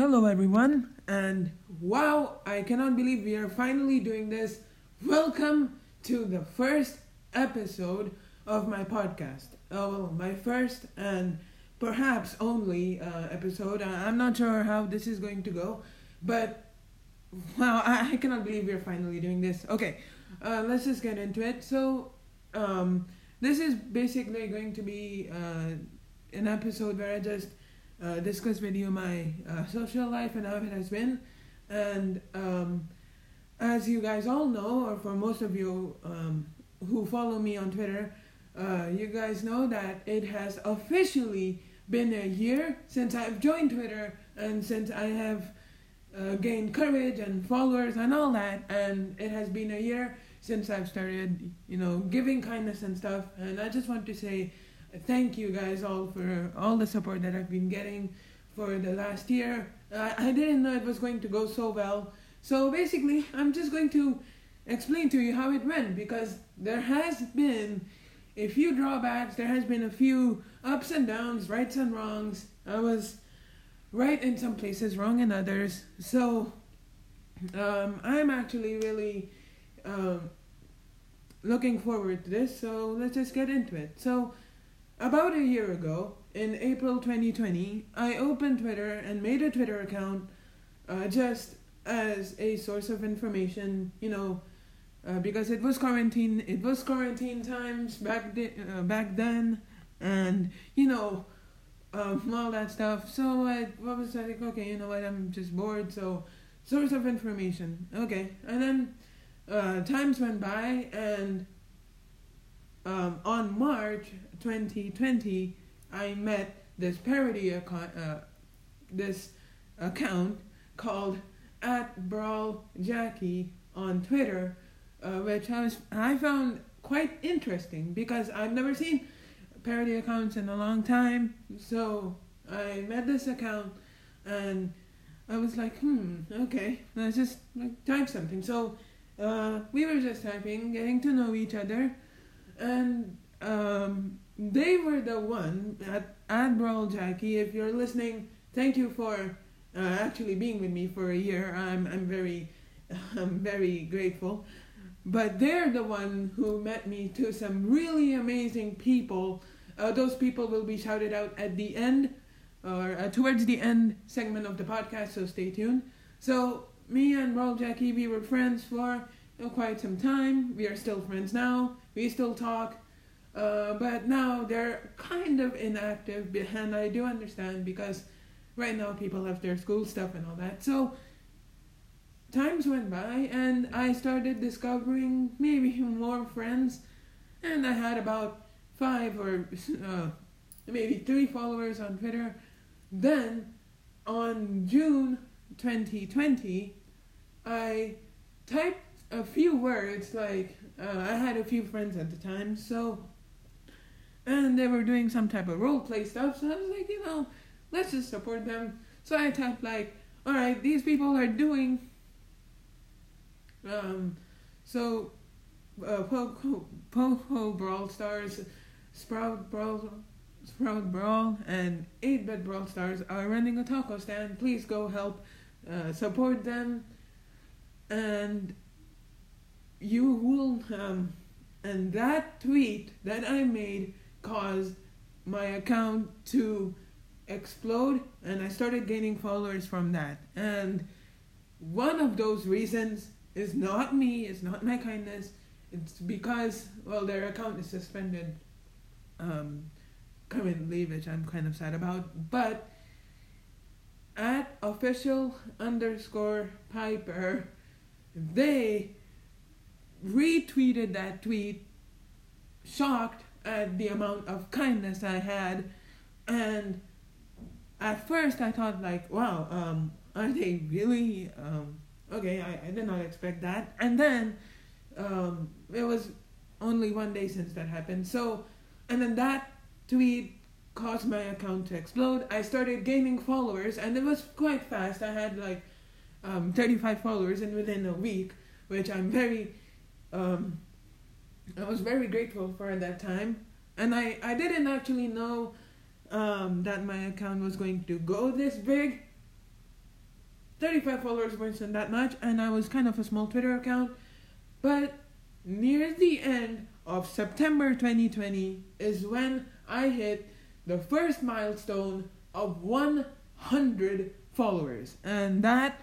Hello, everyone, and wow, I cannot believe we are finally doing this. Welcome to the first episode of my podcast. Oh, well, my first and perhaps only uh, episode. I- I'm not sure how this is going to go, but wow, I, I cannot believe we are finally doing this. Okay, uh, let's just get into it. So, um, this is basically going to be uh, an episode where I just uh, discuss with you my uh, social life and how it has been. And um, as you guys all know, or for most of you um, who follow me on Twitter, uh, you guys know that it has officially been a year since I've joined Twitter and since I have uh, gained courage and followers and all that. And it has been a year since I've started, you know, giving kindness and stuff. And I just want to say thank you guys all for all the support that I've been getting for the last year. I, I didn't know it was going to go so well. So basically, I'm just going to explain to you how it went because there has been a few drawbacks, there has been a few ups and downs, rights and wrongs. I was right in some places, wrong in others. So um, I'm actually really um, looking forward to this. So let's just get into it. So about a year ago, in April 2020, I opened Twitter and made a Twitter account uh, just as a source of information, you know, uh, because it was quarantine. It was quarantine times back de- uh, back then, and you know, um, all that stuff. So I was like? Okay, you know what? I'm just bored. So source of information. Okay, and then uh, times went by, and um, on March 2020, I met this parody account, uh, this account called at Brawl Jackie on Twitter, uh, which I was I found quite interesting because I've never seen parody accounts in a long time. So I met this account and I was like, hmm, okay, let's just like type something. So uh, we were just typing, getting to know each other, and um, they were the one at Admiral Jackie. If you're listening, thank you for uh, actually being with me for a year. I'm I'm very I'm very grateful. But they're the one who met me to some really amazing people. Uh, those people will be shouted out at the end or uh, towards the end segment of the podcast. So stay tuned. So me and Brawl Jackie, we were friends for quite some time. We are still friends now. We still talk. Uh, but now they're kind of inactive, and I do understand because right now people have their school stuff and all that. So times went by, and I started discovering maybe more friends, and I had about five or uh, maybe three followers on Twitter. Then on June 2020, I typed a few words like uh, I had a few friends at the time, so and they were doing some type of role play stuff. So I was like, you know, let's just support them. So I typed like, all right, these people are doing. Um, so, uh, Poco, Poco Brawl Stars, Sprout Brawl, Sprout Brawl, and 8-Bit Brawl Stars are running a taco stand. Please go help uh, support them, and you will. Um, and that tweet that I made caused my account to explode and I started gaining followers from that. And one of those reasons is not me, it's not my kindness, it's because, well, their account is suspended um, currently, which I'm kind of sad about. But at official underscore Piper, they retweeted that tweet, shocked at the amount of kindness I had, and at first I thought like, wow, um, are they really? Um, okay, I, I did not expect that, and then um, it was only one day since that happened. So, and then that tweet caused my account to explode. I started gaining followers, and it was quite fast. I had like um, 35 followers, and within a week, which I'm very um, I was very grateful for at that time. And I, I didn't actually know um, that my account was going to go this big. 35 followers wasn't that much, and I was kind of a small Twitter account. But near the end of September 2020 is when I hit the first milestone of 100 followers, and that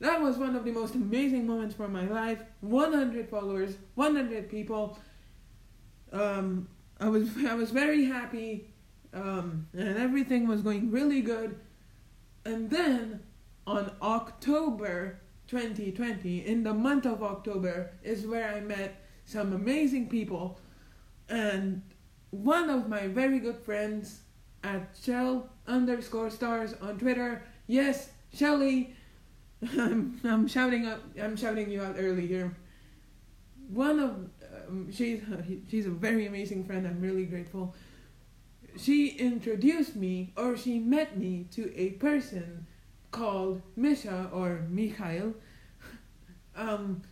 that was one of the most amazing moments for my life. 100 followers, 100 people. Um, I was I was very happy, um, and everything was going really good. And then on October 2020, in the month of October, is where I met some amazing people, and one of my very good friends at Shell underscore stars on Twitter. Yes, Shelly. I'm, I'm shouting up. I'm shouting you out earlier. here. One of um, she's she's a very amazing friend. I'm really grateful. She introduced me, or she met me to a person called Misha or Mikhail. Um,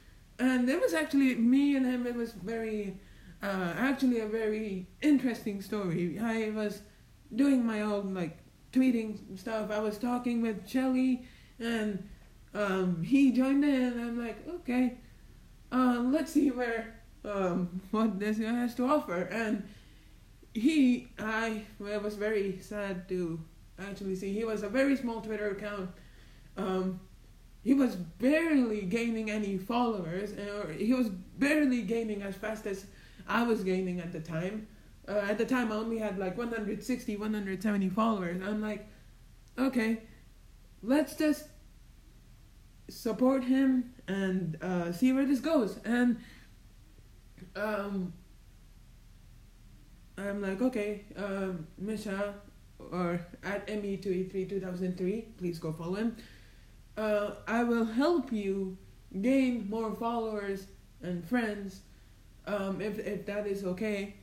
and it was actually me and him. It was very, uh, actually a very interesting story. I was doing my own like tweeting stuff. I was talking with Shelly, and um, he joined in. I'm like, okay, uh, let's see where um, what this guy has to offer. And he, I, I was very sad to actually see. He was a very small Twitter account. Um, he was barely gaining any followers, or he was barely gaining as fast as I was gaining at the time. Uh, at the time, I only had like 160, 170 followers. I'm like, okay, let's just support him and uh, see where this goes. And um, I'm like, okay, um, Misha or at me283 2003, please go follow him. Uh, I will help you gain more followers and friends um, if, if that is okay.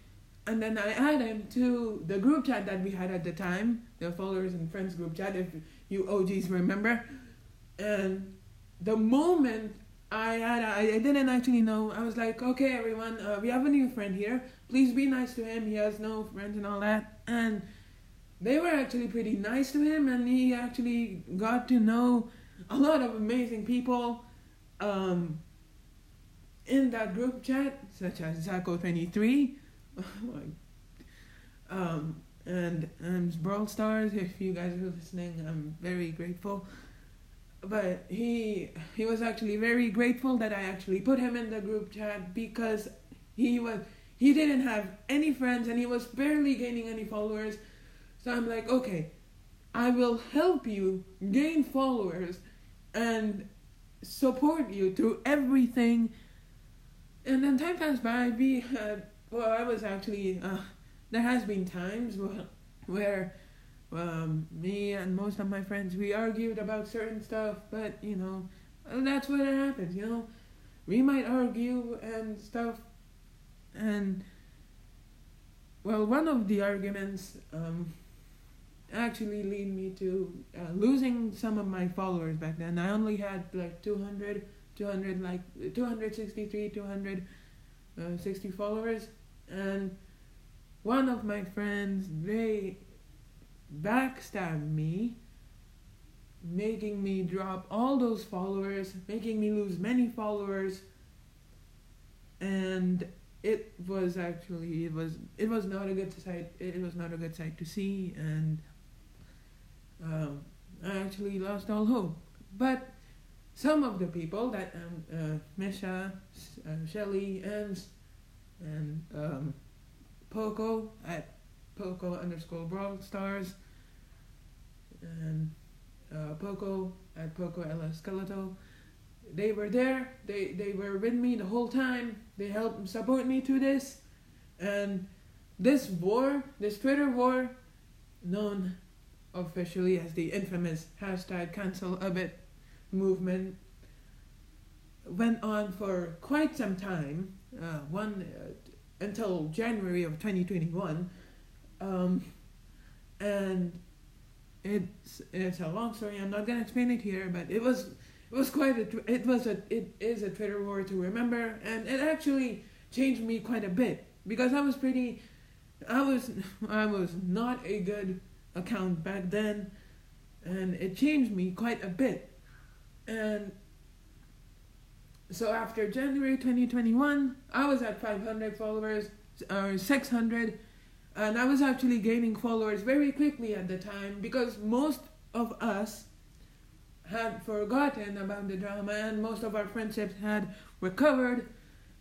And then I add him to the group chat that we had at the time, the followers and friends group chat, if you OGs remember. And the moment I had, I, I didn't actually know, I was like, okay, everyone, uh, we have a new friend here. Please be nice to him. He has no friends and all that. And they were actually pretty nice to him, and he actually got to know a lot of amazing people um, in that group chat, such as Zaco23, um, and and Brawl Stars. If you guys are listening, I'm very grateful. But he he was actually very grateful that I actually put him in the group chat because he was he didn't have any friends and he was barely gaining any followers. So I'm like, okay, I will help you gain followers and support you through everything. And then time passed by. We had, well, I was actually, uh, there has been times where, where um, me and most of my friends, we argued about certain stuff, but, you know, that's what happens, you know. We might argue and stuff, and, well, one of the arguments, um, actually lead me to uh, losing some of my followers back then. I only had like 200, 200 like 263, 260 uh, followers, and one of my friends they backstabbed me, making me drop all those followers, making me lose many followers, and it was actually it was it was not a good sight it was not a good sight to see and um, I actually lost all hope. But some of the people that um, uh, Misha, uh, Shelly, Ems, and um, Poco at Poco underscore Brawl Stars, and uh, Poco at Poco LS Skeleto, they were there. They they were with me the whole time. They helped support me through this, and this war, this Twitter war, known officially as the infamous hashtag cancel a bit movement went on for quite some time, uh, one uh, until January of 2021, um, and it's it's a long story. I'm not gonna explain it here, but it was it was quite a it was a it is a Twitter war to remember, and it actually changed me quite a bit because I was pretty, I was I was not a good account back then, and it changed me quite a bit. And so after January 2021, I was at 500 followers or 600, and I was actually gaining followers very quickly at the time because most of us had forgotten about the drama and most of our friendships had recovered,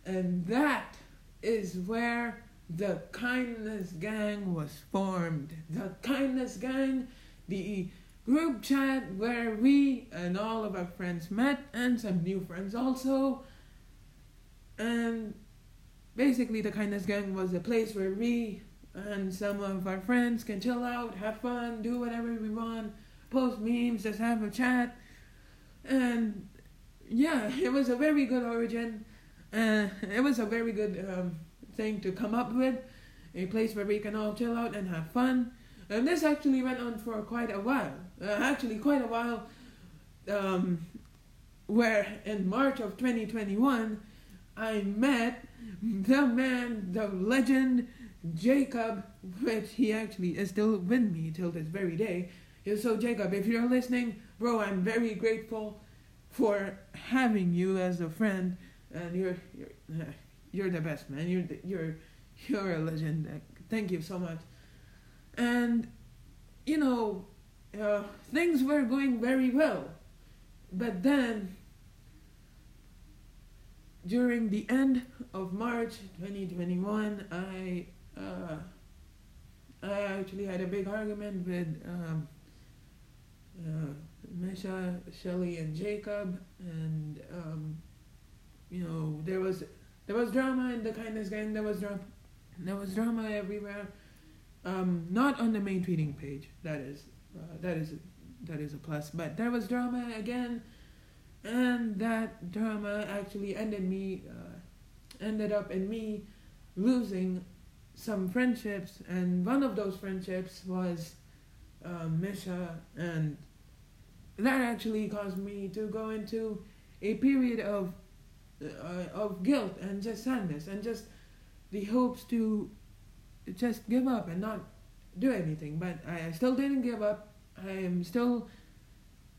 and that is where the kindness gang was formed. The kindness gang, the group chat where we and all of our friends met and some new friends also. And basically, the kindness gang was a place where we and some of our friends can chill out, have fun, do whatever we want, post memes, just have a chat. And yeah, it was a very good origin. Uh, it was a very good um, thing to come up with. A place where we can all chill out and have fun. And this actually went on for quite a while. Uh, actually, quite a while. Um, where in March of 2021, I met the man, the legend, Jacob, which he actually is still with me till this very day. So, Jacob, if you're listening, bro, I'm very grateful for having you as a friend, and you're you're you're the best, man. You're the, you're you're a legend. Thank you so much. And you know, uh, things were going very well, but then during the end of March 2021, I uh, I actually had a big argument with um, uh, Misha, Shelly, and Jacob, and um, you know there was there was drama in the kindness gang. There was drama. There was drama everywhere. Um, not on the main tweeting page. That is, uh, that is, that is a plus. But there was drama again, and that drama actually ended me, uh, ended up in me losing some friendships, and one of those friendships was um, Misha, and that actually caused me to go into a period of uh, of guilt and just sadness and just the hopes to just give up and not do anything. But I, I still didn't give up. I am still,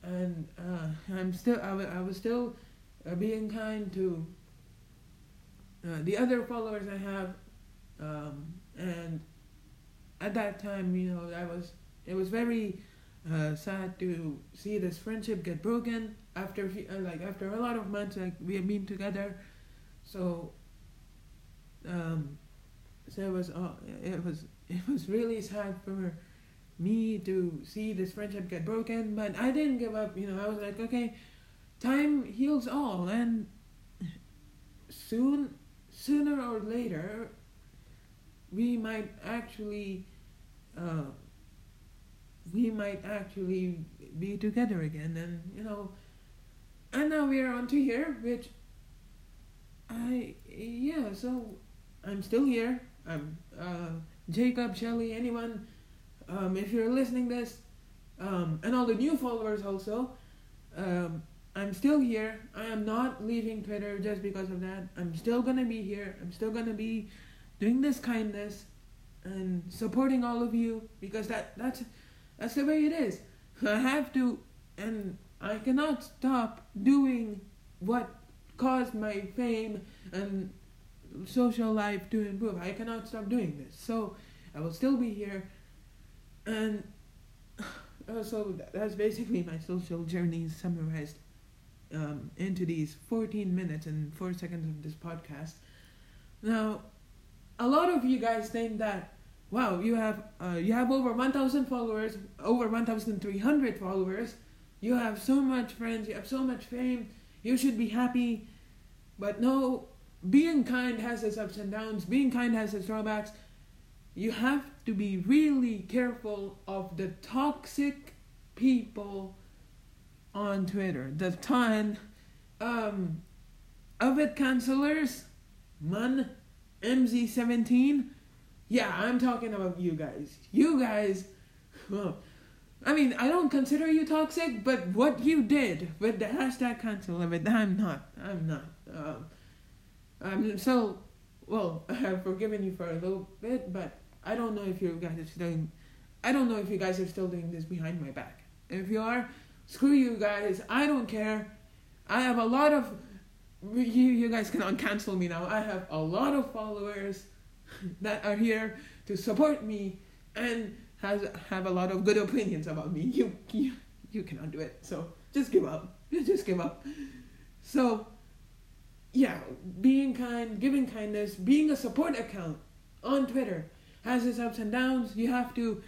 and uh, I'm still. I, w- I was still uh, being kind to uh, the other followers I have, um, and at that time, you know, I was. It was very uh, sad to see this friendship get broken after uh, like after a lot of months like we have been together so um so it was uh, it was it was really sad for me to see this friendship get broken but i didn't give up you know i was like okay time heals all and soon sooner or later we might actually uh, we might actually be together again and you know and now we are on to here which i yeah so i'm still here. I'm uh, jacob shelly anyone um, if you're listening this um, and all the new followers also um, i'm still here. I am not leaving twitter just because of that. I'm still gonna be here. I'm still gonna be doing this kindness and supporting all of you because that that's that's the way it is i have to and I cannot stop doing what caused my fame and social life to improve. I cannot stop doing this. So I will still be here. And uh, so that's basically my social journey summarized um, into these 14 minutes and 4 seconds of this podcast. Now, a lot of you guys think that wow, you have uh, you have over 1,000 followers, over 1,300 followers, you have so much friends, you have so much fame, you should be happy. But no, being kind has its ups and downs, being kind has its drawbacks. You have to be really careful of the toxic people on Twitter. The ton um, of it cancelers, Mun, MZ17. Yeah, I'm talking about you guys. You guys, well, I mean, I don't consider you toxic, but what you did with the hashtag cancel limit, I'm not. I'm not. Um, I'm so, well, I have forgiven you for a little bit, but I don't know if you guys are still, I don't know if you guys are still doing this behind my back. If you are, screw you guys. I don't care. I have a lot of you. You guys cannot cancel me now. I have a lot of followers that are here to support me and has have a lot of good opinions about me. You you you cannot do it. So just give up. Just give up. So yeah, being kind, giving kindness, being a support account on Twitter has its ups and downs. You have to,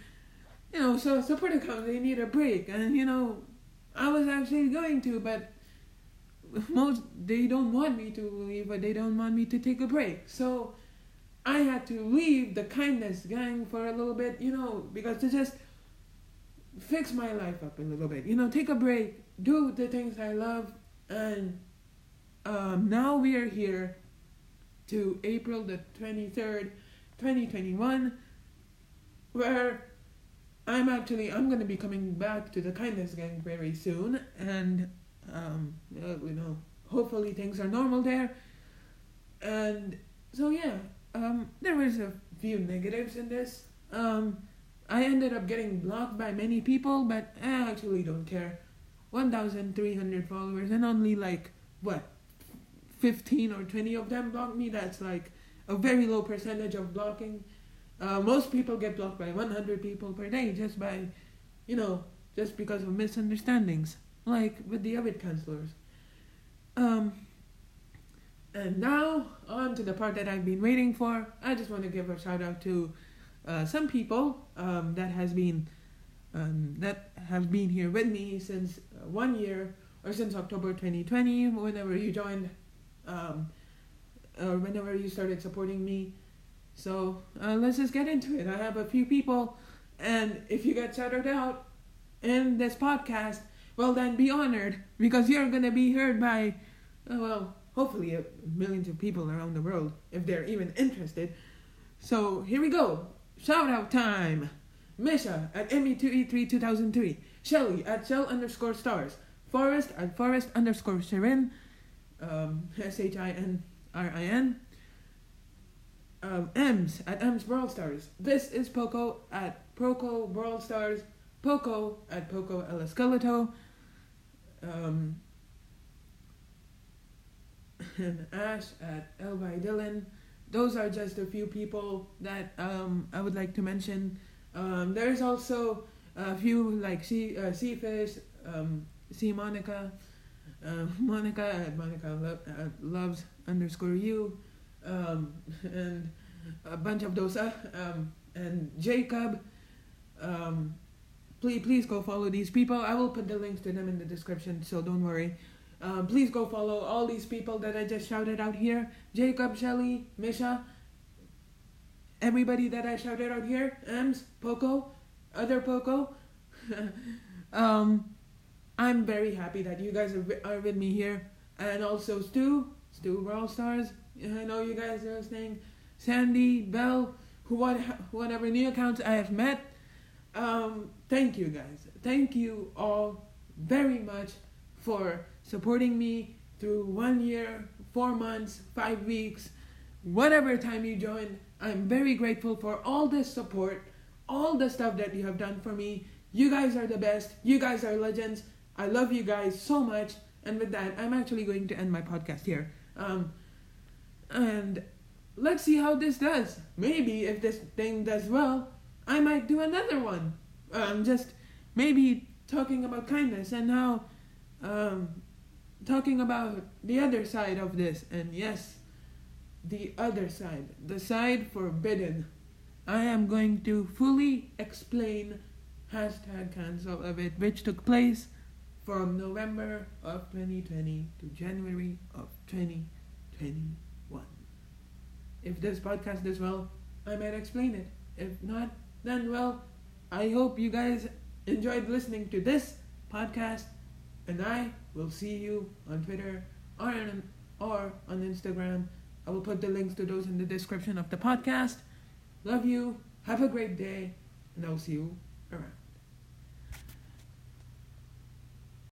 you know, so support accounts they need a break, and you know, I was actually going to, but most they don't want me to leave, but they don't want me to take a break. So I had to leave the kindness gang for a little bit, you know, because to just fix my life up a little bit, you know, take a break, do the things I love, and um, now we are here to April the 23rd, 2021, where I'm actually I'm gonna be coming back to the kindness gang very soon, and um, uh, you know hopefully things are normal there, and so yeah, um, there was a few negatives in this. Um, I ended up getting blocked by many people, but I actually don't care. 1,300 followers and only like what 15 or 20 of them blocked me, that's like a very low percentage of blocking. Uh, most people get blocked by 100 people per day just by, you know, just because of misunderstandings, like with the Avid counselors. Um, and now, on to the part that I've been waiting for. I just want to give a shout out to uh, some people um, that has been um, that have been here with me since uh, one year or since October 2020, whenever you joined um, or whenever you started supporting me. So uh, let's just get into it. I have a few people, and if you get shouted out in this podcast, well, then be honored because you're to be heard by, uh, well, hopefully millions of people around the world if they're even interested. So here we go. Shout out time. Misha at ME2E3 2003. Shelly at Shell underscore stars. Forest at Forest underscore Shinrin um, S H I N R I N. Um, M's at M's Brawl Stars. This is Poco at Poco Brawl Stars. Poco at Poco El. Um, and Ash at Elby Dylan. Those are just a few people that um, I would like to mention. Um, there's also a few like Sea, uh, um, Sea Monica, uh, Monica at Monica lo- uh, loves underscore you, um, and a bunch of those, uh, um, and Jacob. Um, please, please go follow these people. I will put the links to them in the description, so don't worry. Um, please go follow all these people that I just shouted out here: Jacob, Shelly, Misha, everybody that I shouted out here, Ems, Poco, other Poco. um, I'm very happy that you guys are, with me here. And also Stu, Stu Brawl Stars. I know you guys are listening. Sandy, Bell, who what, whatever new accounts I have met. Um, thank you guys. Thank you all very much for supporting me through one year, four months, five weeks, whatever time you joined. I'm very grateful for all this support, all the stuff that you have done for me. You guys are the best. You guys are legends. I love you guys so much. And with that, I'm actually going to end my podcast here. Um, and let's see how this does. Maybe if this thing does well, I might do another one. Um, just maybe talking about kindness and how, um, talking about the other side of this. And yes, the other side, the side forbidden. I am going to fully explain hashtag cancel of it, which took place from November of 2020 to January of 2021. If this podcast does well, I might explain it. If not, then well, I hope you guys enjoyed listening to this podcast, and I will see you on Twitter or on, or on Instagram. I will put the links to those in the description of the podcast. Love you. Have a great day, and I'll see you around.